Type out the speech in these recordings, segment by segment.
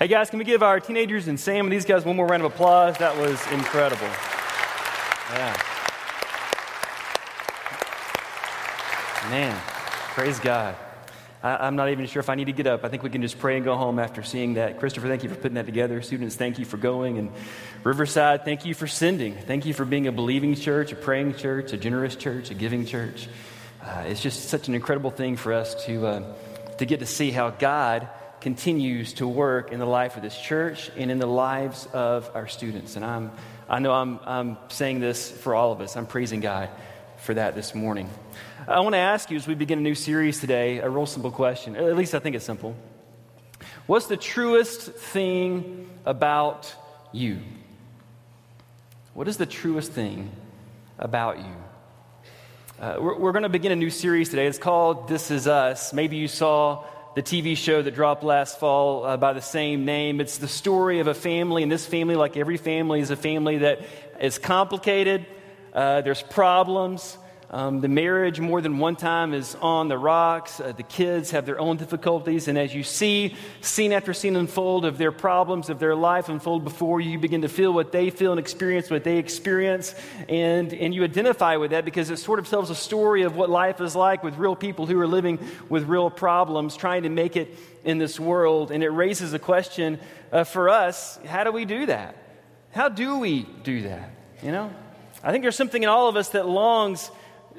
Hey guys, can we give our teenagers and Sam and these guys one more round of applause? That was incredible. Yeah. Man, praise God. I, am not even sure if I need to get up. I think we can just pray and go home after seeing that. Christopher, thank you for putting that together. Students, thank you for going. And Riverside, thank you for sending. Thank you for being a believing church, a praying church, a generous church, a giving church. Uh, it's just such an incredible thing for us to, uh, to get to see how God continues to work in the life of this church and in the lives of our students. And I'm, I know I'm, I'm saying this for all of us. I'm praising God for that this morning. I want to ask you as we begin a new series today a real simple question. At least I think it's simple. What's the truest thing about you? What is the truest thing about you? Uh, we're, we're going to begin a new series today. It's called This Is Us. Maybe you saw the TV show that dropped last fall uh, by the same name. It's the story of a family, and this family, like every family, is a family that is complicated. Uh, there's problems. Um, the marriage, more than one time, is on the rocks. Uh, the kids have their own difficulties. And as you see scene after scene unfold of their problems, of their life unfold before you, you begin to feel what they feel and experience what they experience. And, and you identify with that because it sort of tells a story of what life is like with real people who are living with real problems, trying to make it in this world. And it raises a question uh, for us how do we do that? How do we do that? You know? I think there's something in all of us that longs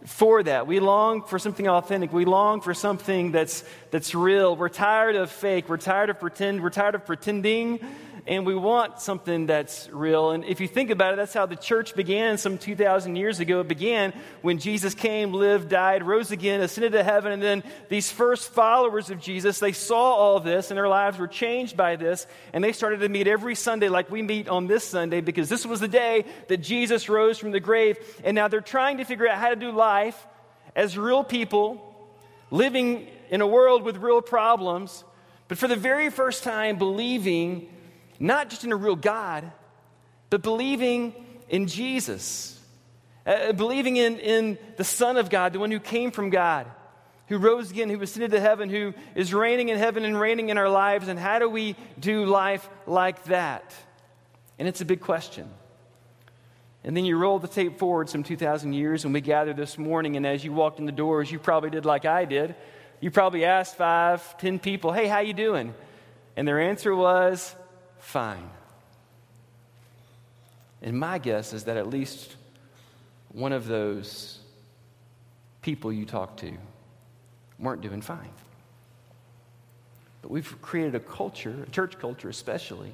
for that. We long for something authentic. We long for something that's, that's real. We're tired of fake. We're tired of pretend. We're tired of pretending. And we want something that's real. And if you think about it, that's how the church began some 2,000 years ago. It began when Jesus came, lived, died, rose again, ascended to heaven. And then these first followers of Jesus, they saw all this and their lives were changed by this. And they started to meet every Sunday like we meet on this Sunday because this was the day that Jesus rose from the grave. And now they're trying to figure out how to do life as real people living in a world with real problems. But for the very first time, believing not just in a real God, but believing in Jesus, uh, believing in, in the Son of God, the one who came from God, who rose again, who ascended to heaven, who is reigning in heaven and reigning in our lives. And how do we do life like that? And it's a big question. And then you roll the tape forward some 2,000 years, and we gather this morning. And as you walked in the doors, you probably did like I did. You probably asked five, ten people, "Hey, how you doing?" And their answer was, fine. And my guess is that at least one of those people you talked to weren't doing fine. But we've created a culture, a church culture especially,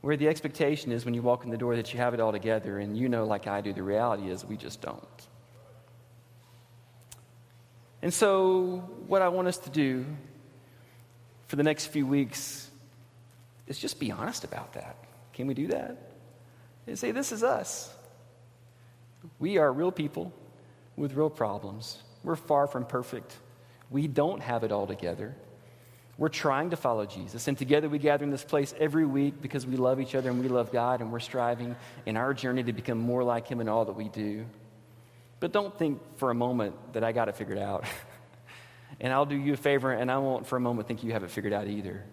where the expectation is when you walk in the door that you have it all together, and you know, like I do, the reality is we just don't. And so, what I want us to do for the next few weeks is just be honest about that. Can we do that? And say, This is us. We are real people with real problems. We're far from perfect. We don't have it all together. We're trying to follow Jesus. And together we gather in this place every week because we love each other and we love God and we're striving in our journey to become more like Him in all that we do. But don't think for a moment that I got it figured out. and I'll do you a favor and I won't for a moment think you have it figured out either.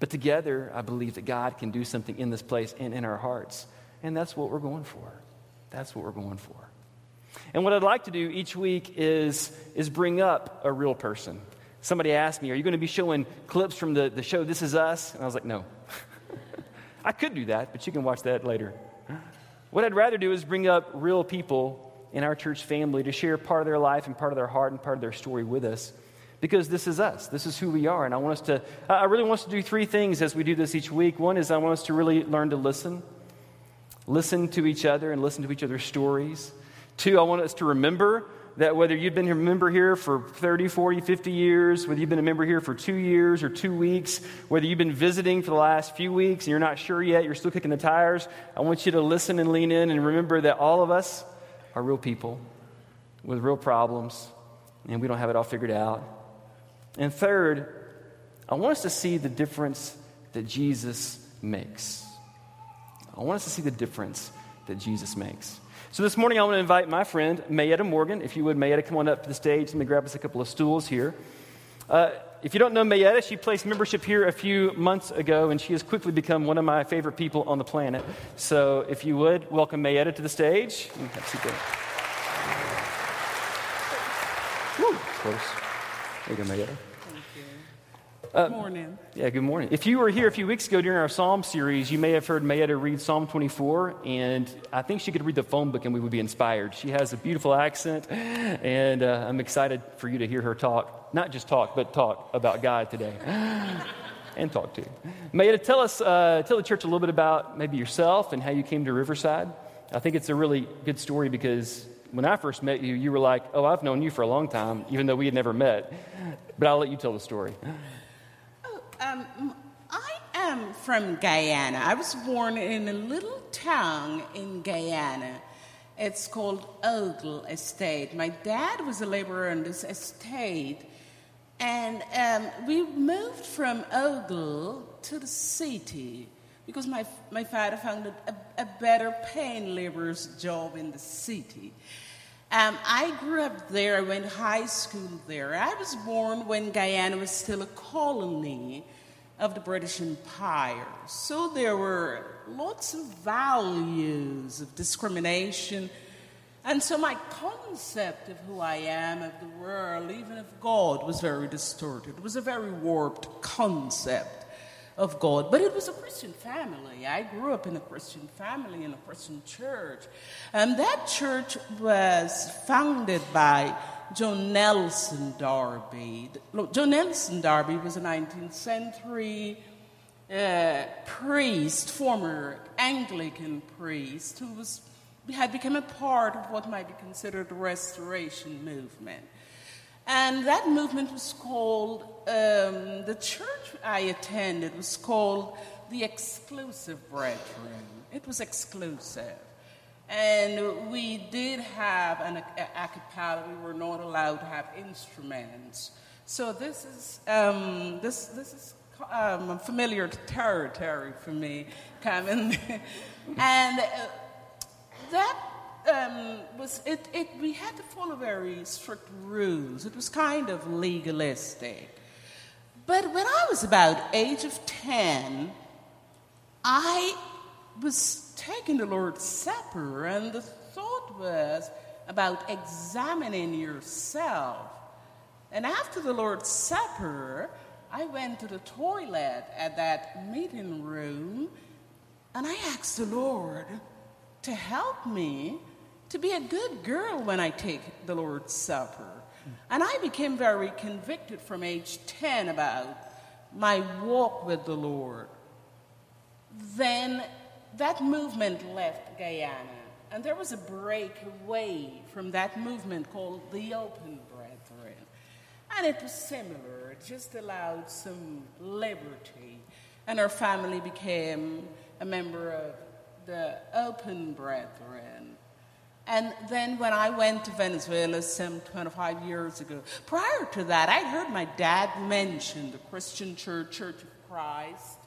But together, I believe that God can do something in this place and in our hearts. And that's what we're going for. That's what we're going for. And what I'd like to do each week is, is bring up a real person. Somebody asked me, Are you going to be showing clips from the, the show This Is Us? And I was like, No. I could do that, but you can watch that later. What I'd rather do is bring up real people in our church family to share part of their life and part of their heart and part of their story with us because this is us. This is who we are. And I want us to, I really want us to do three things as we do this each week. One is I want us to really learn to listen, listen to each other and listen to each other's stories. Two, I want us to remember that whether you've been a member here for 30, 40, 50 years, whether you've been a member here for two years or two weeks, whether you've been visiting for the last few weeks and you're not sure yet, you're still kicking the tires, I want you to listen and lean in and remember that all of us are real people with real problems, and we don't have it all figured out. And third, I want us to see the difference that Jesus makes. I want us to see the difference that Jesus makes. So this morning, I want to invite my friend, Mayetta Morgan. If you would, Mayetta, come on up to the stage. Let me grab us a couple of stools here. Uh, if you don't know Mayetta, she placed membership here a few months ago, and she has quickly become one of my favorite people on the planet. So, if you would, welcome Mayetta to the stage. Have a seat there. Woo, close. There you go, Mayetta. Good morning. Yeah, good morning. If you were here a few weeks ago during our Psalm series, you may have heard Mayetta read Psalm 24, and I think she could read the phone book and we would be inspired. She has a beautiful accent, and uh, I'm excited for you to hear her talk. Not just talk, but talk about God today. and talk to. Mayetta, tell us, uh, tell the church a little bit about maybe yourself and how you came to Riverside. I think it's a really good story because when I first met you, you were like, oh, I've known you for a long time, even though we had never met. But I'll let you tell the story. Um, I am from Guyana. I was born in a little town in Guyana. It's called Ogle Estate. My dad was a laborer on this estate, and um, we moved from Ogle to the city because my, my father found a, a better paying laborer's job in the city. Um, I grew up there. I went high school there. I was born when Guyana was still a colony of the British Empire. So there were lots of values of discrimination. And so my concept of who I am, of the world, even of God, was very distorted. It was a very warped concept of God. But it was a Christian family. I grew up in a Christian family, in a Christian church. And that church was founded by John Nelson Darby. John Nelson Darby was a 19th century uh, priest, former Anglican priest, who was, had become a part of what might be considered the Restoration movement. And that movement was called, um, the church I attended was called the Exclusive Brethren. It was exclusive. And we did have an a, cappella. We were not allowed to have instruments. So this is um, this this is um, familiar territory for me, coming, and uh, that um, was it, it. We had to follow very strict rules. It was kind of legalistic. But when I was about age of ten, I was taking the Lord's Supper, and the thought was about examining yourself. And after the Lord's Supper, I went to the toilet at that meeting room and I asked the Lord to help me to be a good girl when I take the Lord's Supper. And I became very convicted from age 10 about my walk with the Lord. Then that movement left Guyana, and there was a break away from that movement called the Open Brethren. And it was similar, it just allowed some liberty. And our family became a member of the Open Brethren. And then when I went to Venezuela some 25 years ago, prior to that, I heard my dad mention the Christian Church, Church of Christ.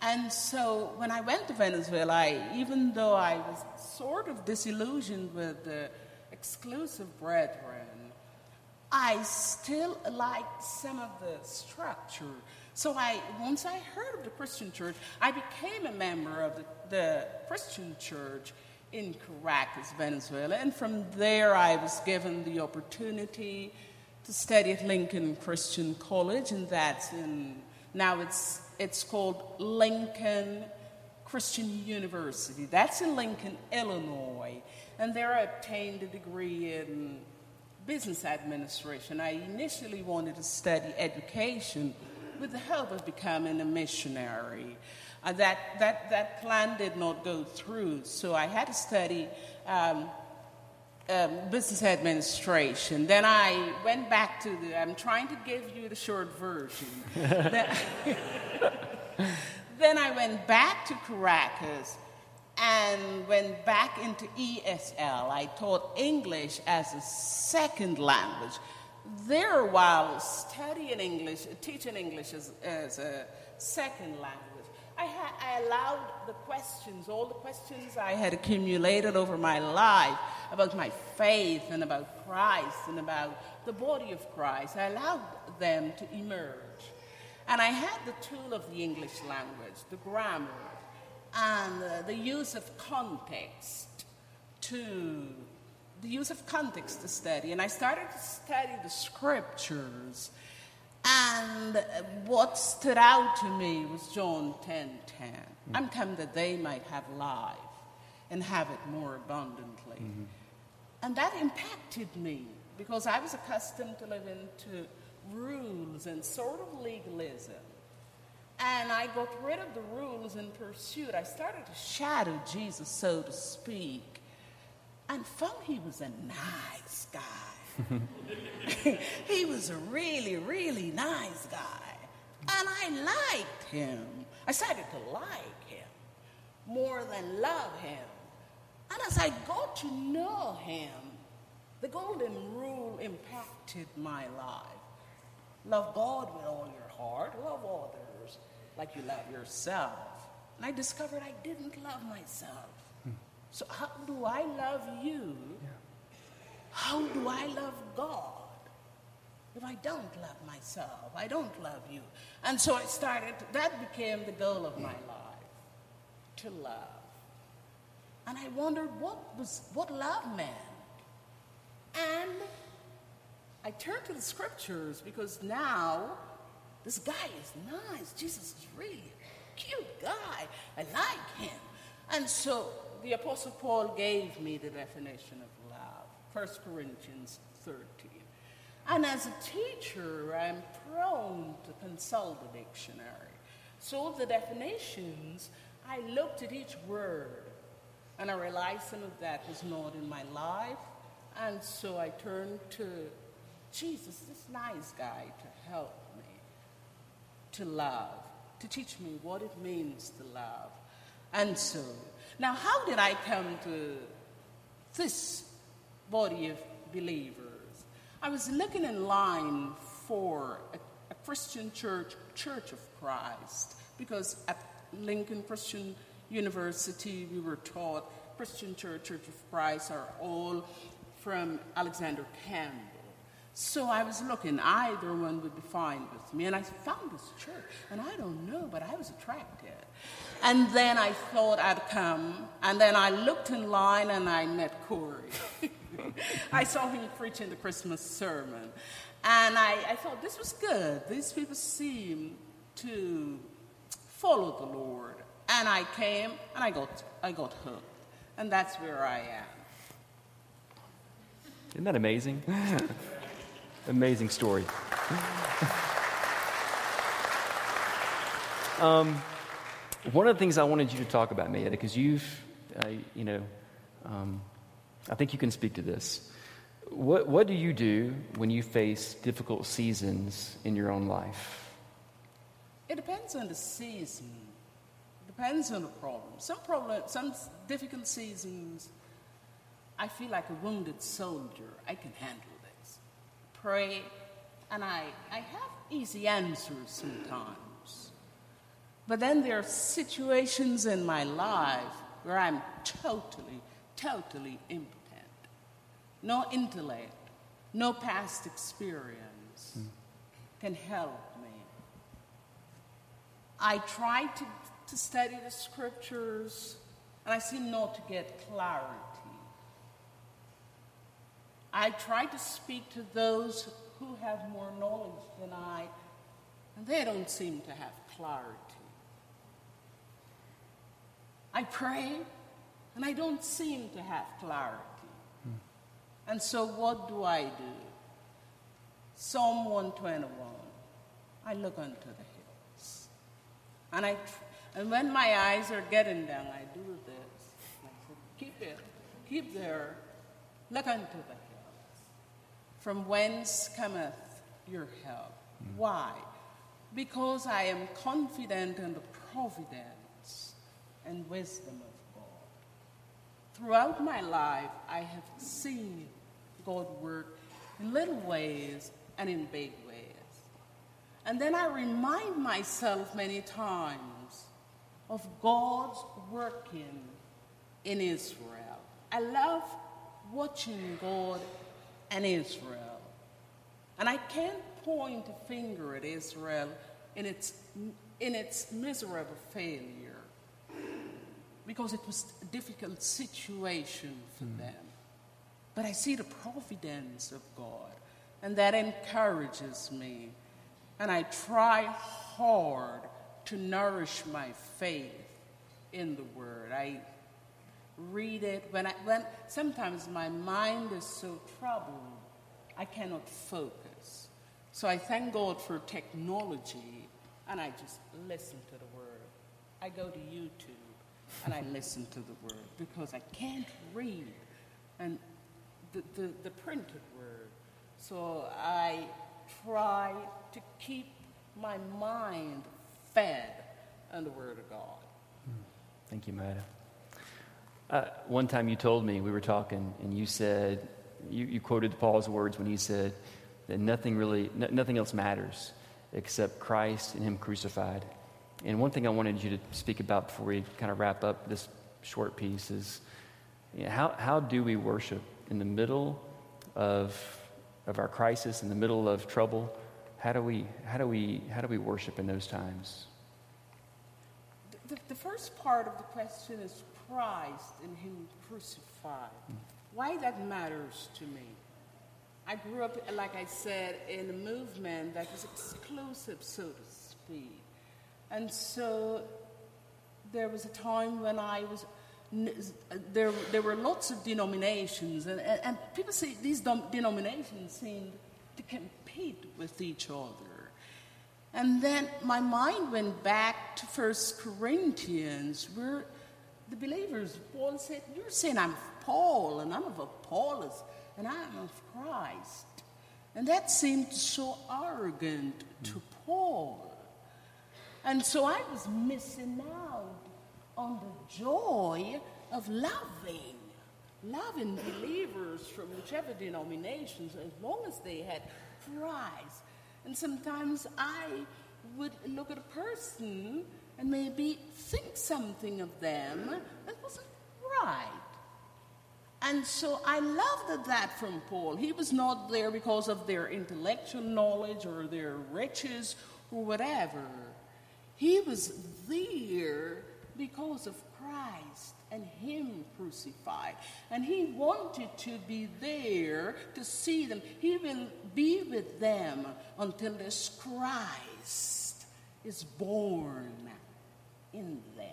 And so when I went to Venezuela, I, even though I was sort of disillusioned with the exclusive brethren, I still liked some of the structure. So I, once I heard of the Christian church, I became a member of the, the Christian church in Caracas, Venezuela. And from there, I was given the opportunity to study at Lincoln Christian College, and that's in, now it's it's called Lincoln Christian University. That's in Lincoln, Illinois. And there I obtained a degree in business administration. I initially wanted to study education with the hope of becoming a missionary. Uh, that, that, that plan did not go through, so I had to study um, um, business administration. Then I went back to the, I'm trying to give you the short version. then, then I went back to Caracas and went back into ESL. I taught English as a second language. There, while studying English, teaching English as, as a second language, I, ha- I allowed the questions, all the questions I had accumulated over my life about my faith and about Christ and about the body of Christ, I allowed them to emerge. And I had the tool of the English language, the grammar, and uh, the use of context to the use of context to study. And I started to study the scriptures. And what stood out to me was John 10 10. I'm come that they might have life and have it more abundantly. Mm-hmm. And that impacted me because I was accustomed to living to rules and sort of legalism. And I got rid of the rules in pursuit. I started to shadow Jesus, so to speak, and found he was a nice guy. he was a really, really nice guy. And I liked him. I started to like him more than love him. And as I got to know him, the golden rule impacted my life. Love God with all your heart, love others like you love yourself. And I discovered I didn't love myself. So, how do I love you? Yeah. How do I love God? If I don't love myself, I don't love you. And so I started, that became the goal of my mm. life to love. And I wondered what was what love meant. And I turned to the scriptures because now this guy is nice. Jesus is really a cute guy. I like him. And so the Apostle Paul gave me the definition of love 1 Corinthians 13. And as a teacher, I'm prone to consult the dictionary. So the definitions, I looked at each word and I realized some of that was not in my life. And so I turned to Jesus, this nice guy, to help me to love, to teach me what it means to love. And so, now how did I come to this body of believers? I was looking in line for a, a Christian church, Church of Christ, because at Lincoln Christian University we were taught Christian Church, Church of Christ are all from Alexander Campbell. So I was looking, either one would be fine with me. And I found this church, and I don't know, but I was attracted. And then I thought I'd come, and then I looked in line and I met Corey. I saw him preaching the Christmas sermon. And I, I thought this was good. These people seem to follow the Lord. And I came and I got, I got hooked. And that's where I am. Isn't that amazing? amazing story. um, one of the things I wanted you to talk about, Mayetta, because you've, uh, you know, um, I think you can speak to this. What, what do you do when you face difficult seasons in your own life? It depends on the season. It depends on the problem. Some problem, some difficult seasons I feel like a wounded soldier. I can handle this. Pray, and I, I have easy answers sometimes. But then there are situations in my life where I'm totally, totally impotent. No intellect, no past experience mm. can help me. I try to, to study the scriptures, and I seem not to get clarity. I try to speak to those who have more knowledge than I, and they don't seem to have clarity. I pray, and I don't seem to have clarity. Hmm. And so, what do I do? Psalm 121. I look unto the hills. And, I, and when my eyes are getting down, I do this. I say, keep it, keep there, look unto the hills. from whence cometh your help? Mm. Why? Because I am confident in the providence and wisdom of God. Throughout my life, I have seen God work in little ways and in big ways. And then I remind myself many times of God's working in Israel. I love watching God and Israel. And I can't point a finger at Israel in its, in its miserable failure because it was a difficult situation for mm. them. But I see the providence of God, and that encourages me. And I try hard to nourish my faith in the Word. I read it when I when sometimes my mind is so troubled I cannot focus. So I thank God for technology and I just listen to the word. I go to YouTube and I listen to the word because I can't read and the, the, the printed word. So I try to keep my mind fed on the word of God. Thank you, Mayetta. Uh, one time you told me, we were talking, and you said, you, you quoted Paul's words when he said that nothing really, nothing else matters except Christ and Him crucified. And one thing I wanted you to speak about before we kind of wrap up this short piece is you know, how, how do we worship in the middle of, of our crisis, in the middle of trouble? How do we, how do we, how do we worship in those times? The, the first part of the question is Christ and Him crucified. Hmm. Why that matters to me? I grew up, like I said, in a movement that was exclusive, so to speak. And so there was a time when I was, there, there were lots of denominations, and, and, and people say these denominations seemed to compete with each other. And then my mind went back to First Corinthians, where the believers, Paul said, You're saying I'm Paul, and I'm of Apollos, and I'm of Christ. And that seemed so arrogant to Paul. And so I was missing out on the joy of loving, loving believers from whichever denominations, as long as they had Christ. And sometimes I would look at a person and maybe think something of them that wasn't right. And so I loved that from Paul. He was not there because of their intellectual knowledge or their riches or whatever. He was there because of Christ and Him crucified. And He wanted to be there to see them. He will be with them until this Christ is born in them.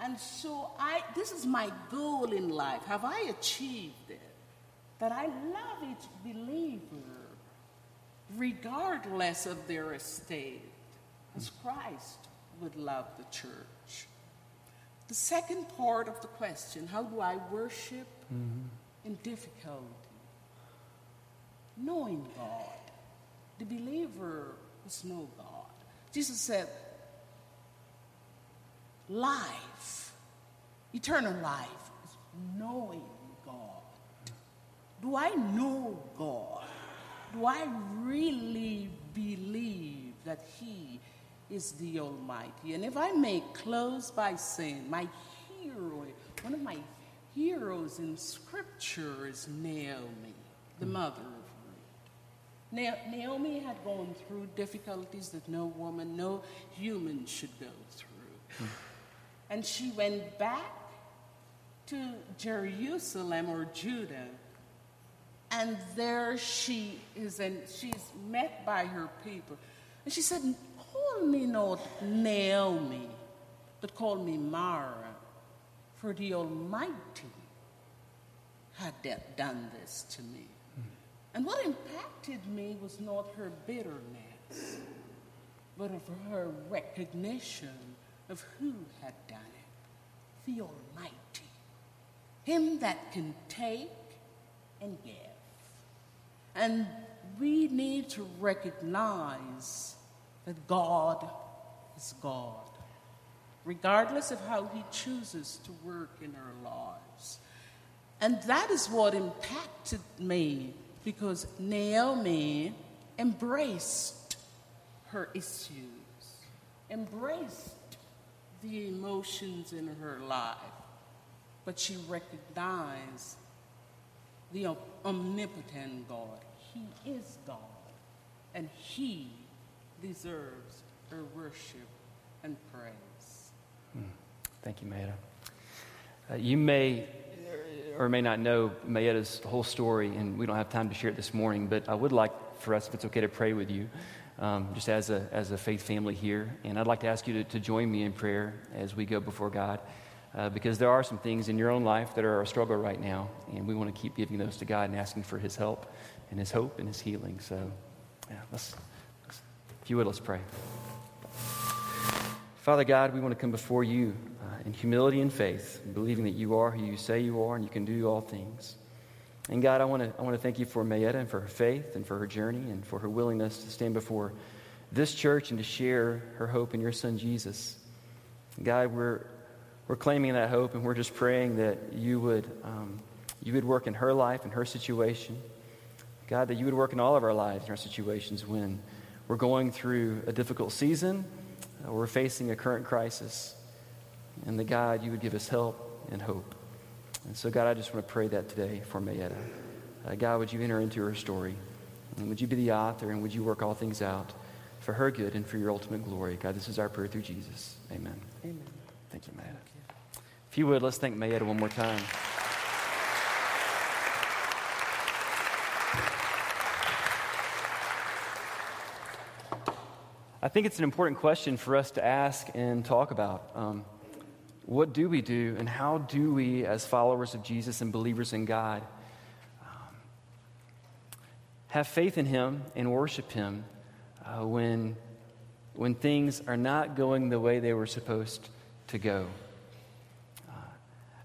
And so I this is my goal in life. Have I achieved it? That I love each believer regardless of their estate, as Christ would love the church. The second part of the question, how do I worship mm-hmm. in difficulty? Knowing God. The believer must know God. Jesus said, life, eternal life, is knowing God. Do I know God? Do I really believe that He is the Almighty? And if I may close by saying, my hero, one of my heroes in Scripture is Naomi, the hmm. mother of Ruth. Naomi had gone through difficulties that no woman, no human should go through. Hmm. And she went back to Jerusalem or Judah. And there she is, and she's met by her people. And she said, Call me not Naomi, but call me Mara, for the Almighty had done this to me. And what impacted me was not her bitterness, but of her recognition of who had done it the Almighty, Him that can take and give. And we need to recognize that God is God, regardless of how He chooses to work in our lives. And that is what impacted me because Naomi embraced her issues, embraced the emotions in her life, but she recognized the omnipotent God. He is God, and He deserves our worship and praise. Hmm. Thank you, Mayetta. Uh, you may or may not know Mayetta's whole story, and we don't have time to share it this morning, but I would like for us, if it's okay, to pray with you, um, just as a, as a faith family here. And I'd like to ask you to, to join me in prayer as we go before God, uh, because there are some things in your own life that are a struggle right now, and we want to keep giving those to God and asking for His help and His hope and His healing. So, yeah, let's, let's if you would, let's pray. Father God, we want to come before you uh, in humility and faith, believing that you are who you say you are and you can do all things. And God, I want to, I want to thank you for Mayetta and for her faith and for her journey and for her willingness to stand before this church and to share her hope in your son Jesus. God, we're, we're claiming that hope and we're just praying that you would, um, you would work in her life and her situation. God, that you would work in all of our lives and our situations when we're going through a difficult season, or we're facing a current crisis. And that God, you would give us help and hope. And so, God, I just want to pray that today for Mayetta. Uh, God, would you enter into her story? And would you be the author and would you work all things out for her good and for your ultimate glory? God, this is our prayer through Jesus. Amen. Amen. Thank you, Mayetta. If you would, let's thank Mayetta one more time. I think it's an important question for us to ask and talk about. Um, what do we do, and how do we, as followers of Jesus and believers in God, um, have faith in Him and worship Him uh, when, when things are not going the way they were supposed to go?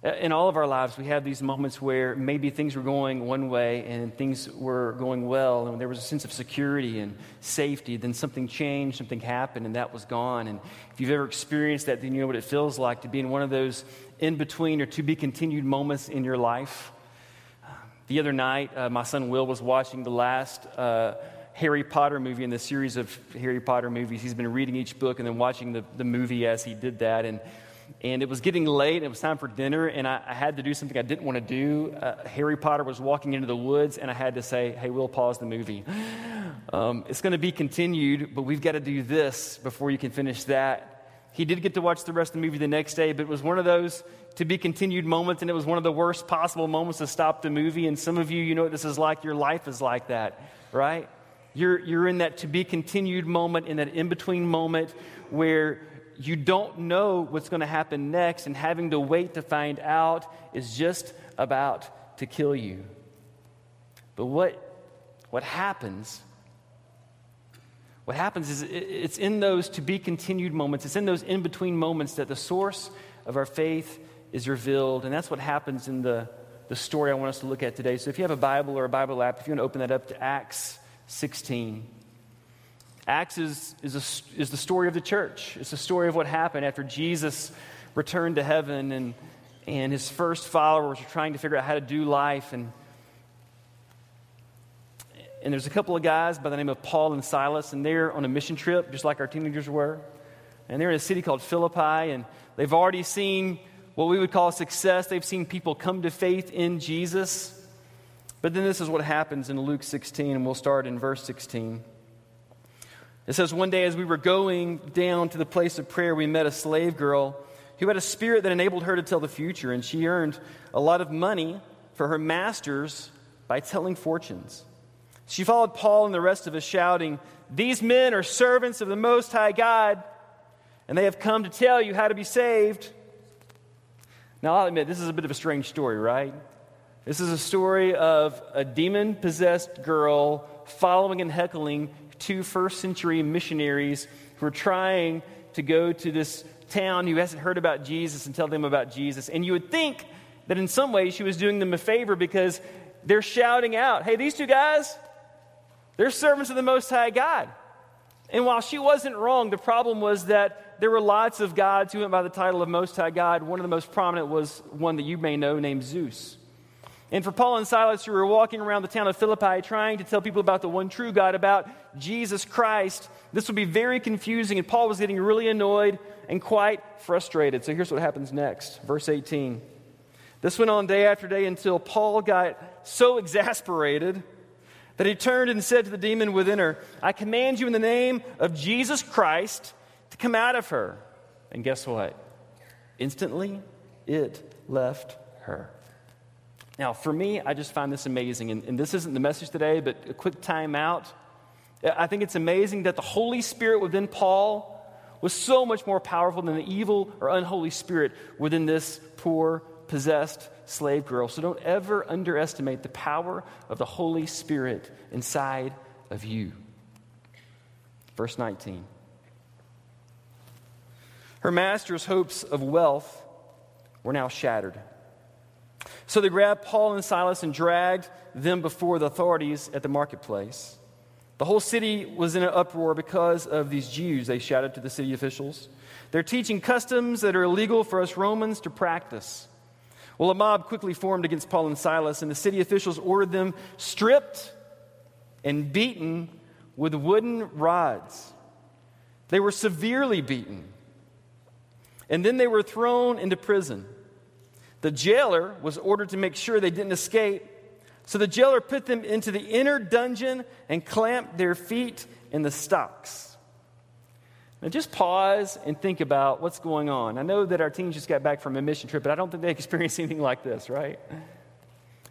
In all of our lives, we have these moments where maybe things were going one way and things were going well, and there was a sense of security and safety. Then something changed, something happened, and that was gone. And if you've ever experienced that, then you know what it feels like to be in one of those in between or to be continued moments in your life. The other night, uh, my son Will was watching the last. Uh, Harry Potter movie in the series of Harry Potter movies. He's been reading each book and then watching the, the movie as he did that. And and it was getting late, and it was time for dinner, and I, I had to do something I didn't want to do. Uh, Harry Potter was walking into the woods, and I had to say, Hey, we'll pause the movie. Um, it's going to be continued, but we've got to do this before you can finish that. He did get to watch the rest of the movie the next day, but it was one of those to be continued moments, and it was one of the worst possible moments to stop the movie. And some of you, you know what this is like. Your life is like that, right? You're, you're in that to be continued moment, in that in between moment where you don't know what's going to happen next, and having to wait to find out is just about to kill you. But what, what happens? What happens is it's in those to be continued moments, it's in those in between moments that the source of our faith is revealed. And that's what happens in the, the story I want us to look at today. So if you have a Bible or a Bible app, if you want to open that up to Acts 16. Acts is, is, a, is the story of the church. It's the story of what happened after Jesus returned to heaven and, and his first followers were trying to figure out how to do life. And, and there's a couple of guys by the name of Paul and Silas, and they're on a mission trip, just like our teenagers were. And they're in a city called Philippi, and they've already seen what we would call success. They've seen people come to faith in Jesus. But then this is what happens in Luke 16, and we'll start in verse 16. It says, One day as we were going down to the place of prayer, we met a slave girl who had a spirit that enabled her to tell the future, and she earned a lot of money for her masters by telling fortunes. She followed Paul and the rest of us, shouting, These men are servants of the Most High God, and they have come to tell you how to be saved. Now, I'll admit, this is a bit of a strange story, right? This is a story of a demon possessed girl following and heckling two first century missionaries who are trying to go to this town who hasn't heard about Jesus and tell them about Jesus. And you would think that in some way she was doing them a favor because they're shouting out, hey, these two guys, they're servants of the Most High God. And while she wasn't wrong, the problem was that there were lots of gods who went by the title of Most High God. One of the most prominent was one that you may know named Zeus. And for Paul and Silas, who were walking around the town of Philippi trying to tell people about the one true God, about Jesus Christ, this would be very confusing. And Paul was getting really annoyed and quite frustrated. So here's what happens next. Verse 18. This went on day after day until Paul got so exasperated that he turned and said to the demon within her, I command you in the name of Jesus Christ to come out of her. And guess what? Instantly, it left her. Now, for me, I just find this amazing. And, and this isn't the message today, but a quick time out. I think it's amazing that the Holy Spirit within Paul was so much more powerful than the evil or unholy spirit within this poor, possessed slave girl. So don't ever underestimate the power of the Holy Spirit inside of you. Verse 19. Her master's hopes of wealth were now shattered. So they grabbed Paul and Silas and dragged them before the authorities at the marketplace. The whole city was in an uproar because of these Jews, they shouted to the city officials. They're teaching customs that are illegal for us Romans to practice. Well, a mob quickly formed against Paul and Silas, and the city officials ordered them stripped and beaten with wooden rods. They were severely beaten. And then they were thrown into prison. The jailer was ordered to make sure they didn't escape so the jailer put them into the inner dungeon and clamped their feet in the stocks. Now, just pause and think about what's going on. I know that our team just got back from a mission trip, but I don't think they experienced anything like this, right?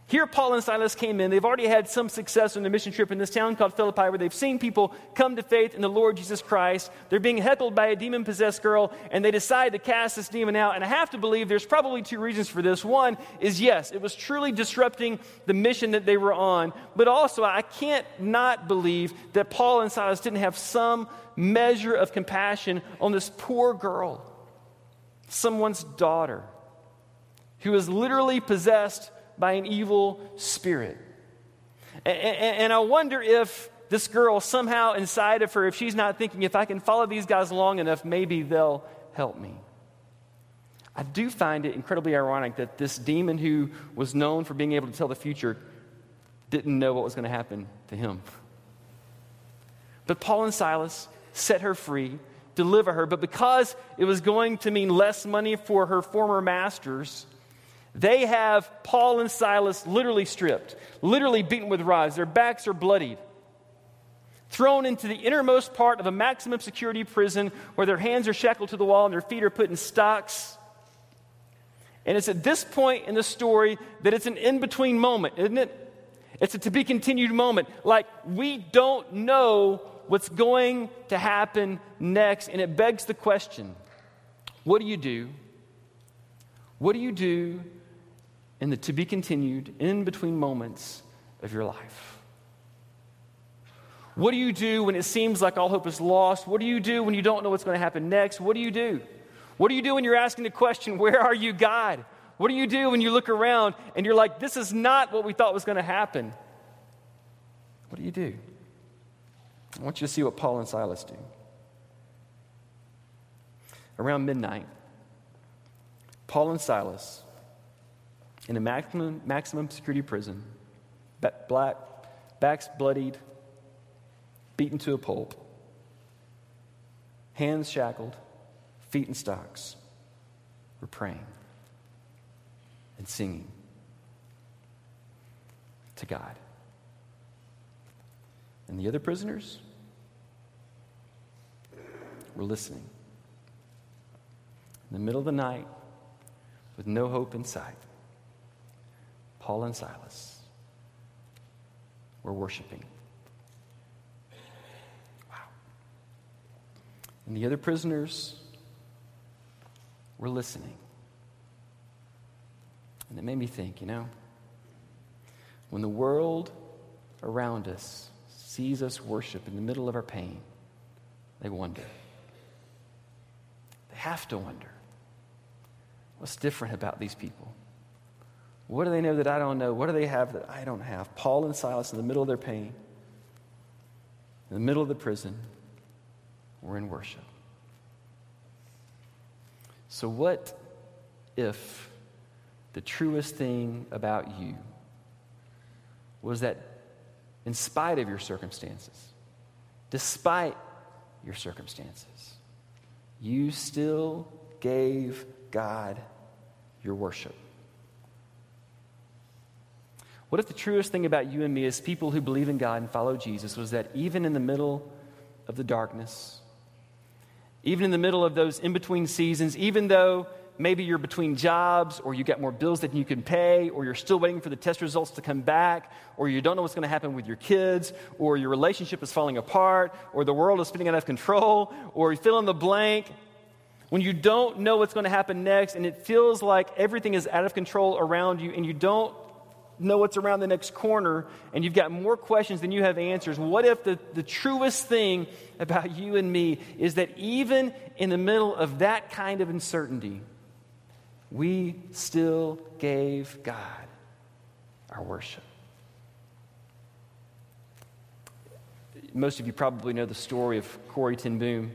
Here, Paul and Silas came in. They've already had some success on the mission trip in this town called Philippi, where they've seen people come to faith in the Lord Jesus Christ. They're being heckled by a demon possessed girl, and they decide to cast this demon out. And I have to believe there's probably two reasons for this. One is yes, it was truly disrupting the mission that they were on. But also, I can't not believe that Paul and Silas didn't have some measure of compassion on this poor girl, someone's daughter, who was literally possessed by an evil spirit. And, and, and I wonder if this girl, somehow inside of her, if she's not thinking, if I can follow these guys long enough, maybe they'll help me. I do find it incredibly ironic that this demon who was known for being able to tell the future didn't know what was going to happen to him. But Paul and Silas set her free, deliver her, but because it was going to mean less money for her former masters, they have Paul and Silas literally stripped, literally beaten with rods. Their backs are bloodied, thrown into the innermost part of a maximum security prison where their hands are shackled to the wall and their feet are put in stocks. And it's at this point in the story that it's an in between moment, isn't it? It's a to be continued moment. Like, we don't know what's going to happen next. And it begs the question what do you do? What do you do in the to be continued in between moments of your life? What do you do when it seems like all hope is lost? What do you do when you don't know what's going to happen next? What do you do? What do you do when you're asking the question, Where are you, God? What do you do when you look around and you're like, This is not what we thought was going to happen? What do you do? I want you to see what Paul and Silas do. Around midnight, Paul and Silas in a maximum, maximum security prison, black, backs bloodied, beaten to a pulp, hands shackled, feet in stocks, were praying and singing to God. And the other prisoners were listening. In the middle of the night, with no hope in sight, Paul and Silas were worshiping. Wow. And the other prisoners were listening. And it made me think, you know, when the world around us sees us worship in the middle of our pain, they wonder. They have to wonder what's different about these people? What do they know that I don't know? What do they have that I don't have? Paul and Silas, in the middle of their pain, in the middle of the prison, were in worship. So, what if the truest thing about you was that, in spite of your circumstances, despite your circumstances, you still gave God your worship. What if the truest thing about you and me as people who believe in God and follow Jesus was that even in the middle of the darkness, even in the middle of those in between seasons, even though maybe you're between jobs or you got more bills than you can pay or you're still waiting for the test results to come back or you don't know what's going to happen with your kids or your relationship is falling apart or the world is spinning out of control or you fill in the blank when you don't know what's going to happen next and it feels like everything is out of control around you and you don't know what's around the next corner and you've got more questions than you have answers, what if the, the truest thing about you and me is that even in the middle of that kind of uncertainty, we still gave God our worship? Most of you probably know the story of Corrie ten Boom.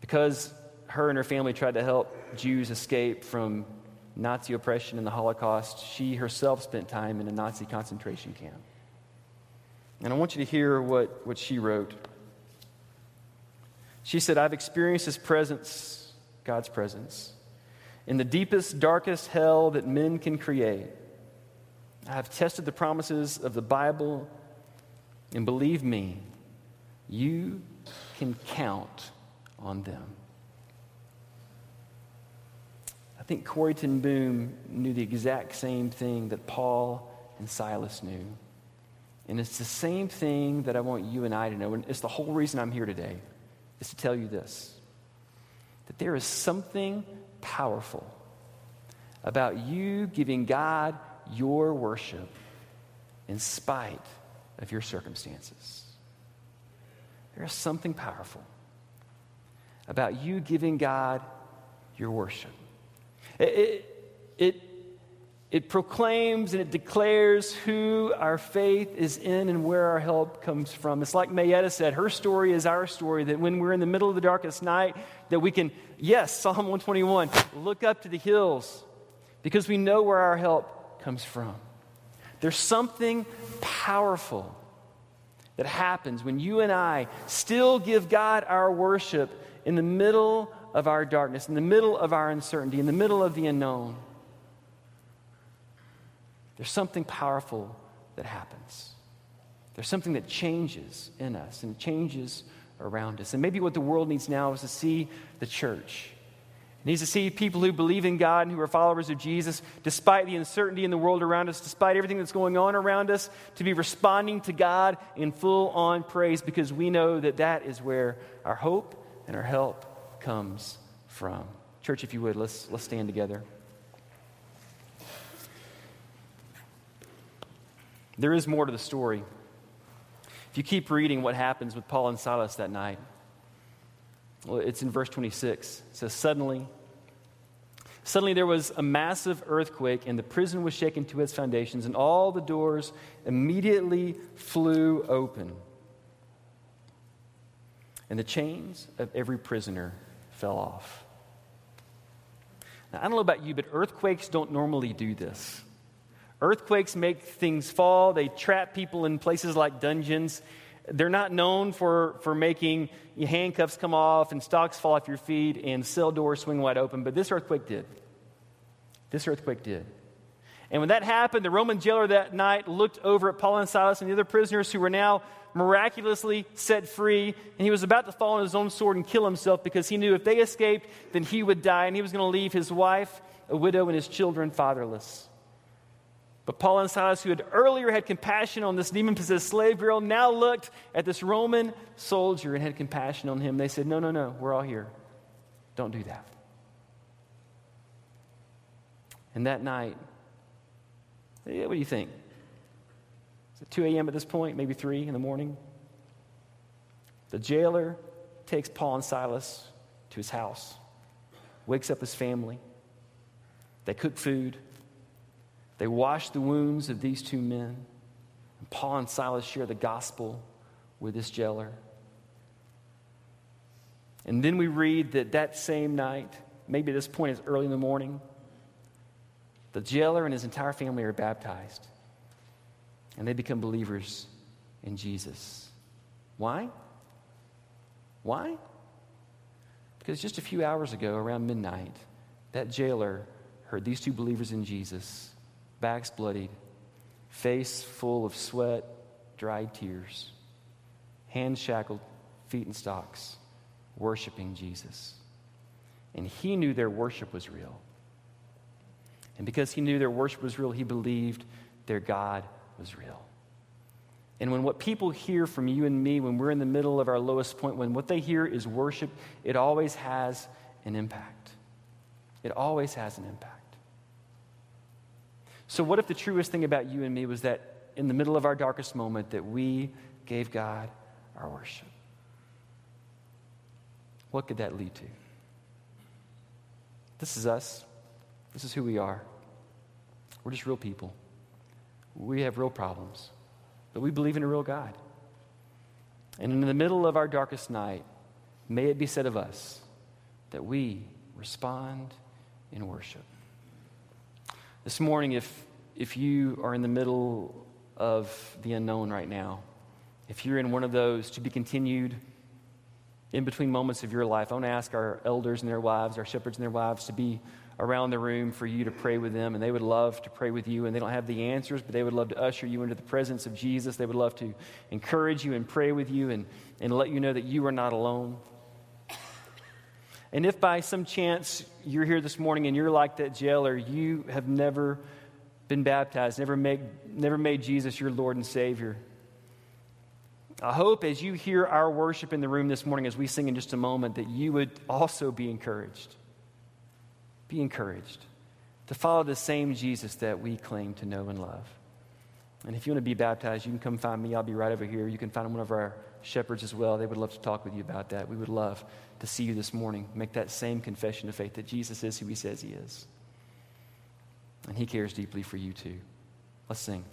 Because her and her family tried to help Jews escape from Nazi oppression and the Holocaust, she herself spent time in a Nazi concentration camp. And I want you to hear what, what she wrote. She said, I've experienced his presence, God's presence, in the deepest, darkest hell that men can create. I have tested the promises of the Bible, and believe me, you can count on them. I think Corrie ten Boom knew the exact same thing that Paul and Silas knew. And it's the same thing that I want you and I to know. And it's the whole reason I'm here today, is to tell you this that there is something powerful about you giving God your worship in spite of your circumstances. There is something powerful about you giving God your worship. It, it, it proclaims and it declares who our faith is in and where our help comes from. It's like Mayetta said, her story is our story, that when we're in the middle of the darkest night, that we can, yes, Psalm 121, look up to the hills because we know where our help comes from. There's something powerful that happens when you and I still give God our worship in the middle of our darkness, in the middle of our uncertainty, in the middle of the unknown, there's something powerful that happens. There's something that changes in us and changes around us. And maybe what the world needs now is to see the church. It needs to see people who believe in God and who are followers of Jesus, despite the uncertainty in the world around us, despite everything that's going on around us, to be responding to God in full on praise because we know that that is where our hope and our help comes from. Church, if you would, let's, let's stand together. There is more to the story. If you keep reading what happens with Paul and Silas that night, well, it's in verse 26. It says, Suddenly, suddenly there was a massive earthquake, and the prison was shaken to its foundations, and all the doors immediately flew open. And the chains of every prisoner fell off. Now, I don't know about you, but earthquakes don't normally do this. Earthquakes make things fall, they trap people in places like dungeons. They're not known for, for making handcuffs come off and stocks fall off your feet and cell doors swing wide open, but this earthquake did. This earthquake did. And when that happened, the Roman jailer that night looked over at Paul and Silas and the other prisoners who were now miraculously set free, and he was about to fall on his own sword and kill himself because he knew if they escaped, then he would die, and he was going to leave his wife, a widow, and his children fatherless. But Paul and Silas, who had earlier had compassion on this demon possessed slave girl, now looked at this Roman soldier and had compassion on him. They said, No, no, no, we're all here. Don't do that. And that night, what do you think? Is it 2 a.m. at this point? Maybe 3 in the morning? The jailer takes Paul and Silas to his house, wakes up his family. They cook food. They wash the wounds of these two men. And Paul and Silas share the gospel with this jailer. And then we read that that same night, maybe this point is early in the morning, the jailer and his entire family are baptized, and they become believers in Jesus. Why? Why? Because just a few hours ago, around midnight, that jailer heard these two believers in Jesus, backs bloodied, face full of sweat, dried tears, hands shackled, feet in stocks, worshiping Jesus. And he knew their worship was real. And because he knew their worship was real, he believed their God was real. And when what people hear from you and me, when we're in the middle of our lowest point, when what they hear is worship, it always has an impact. It always has an impact. So, what if the truest thing about you and me was that in the middle of our darkest moment, that we gave God our worship? What could that lead to? This is us. This is who we are. We're just real people. We have real problems, but we believe in a real God. And in the middle of our darkest night, may it be said of us that we respond in worship. This morning, if, if you are in the middle of the unknown right now, if you're in one of those to be continued in between moments of your life, I want to ask our elders and their wives, our shepherds and their wives, to be around the room for you to pray with them. And they would love to pray with you. And they don't have the answers, but they would love to usher you into the presence of Jesus. They would love to encourage you and pray with you and, and let you know that you are not alone. And if by some chance you're here this morning and you're like that jailer, you have never been baptized, never made, never made Jesus your Lord and Savior I hope as you hear our worship in the room this morning, as we sing in just a moment, that you would also be encouraged. Be encouraged to follow the same Jesus that we claim to know and love. And if you want to be baptized, you can come find me. I'll be right over here. You can find one of our shepherds as well. They would love to talk with you about that. We would love to see you this morning. Make that same confession of faith that Jesus is who he says he is. And he cares deeply for you too. Let's sing.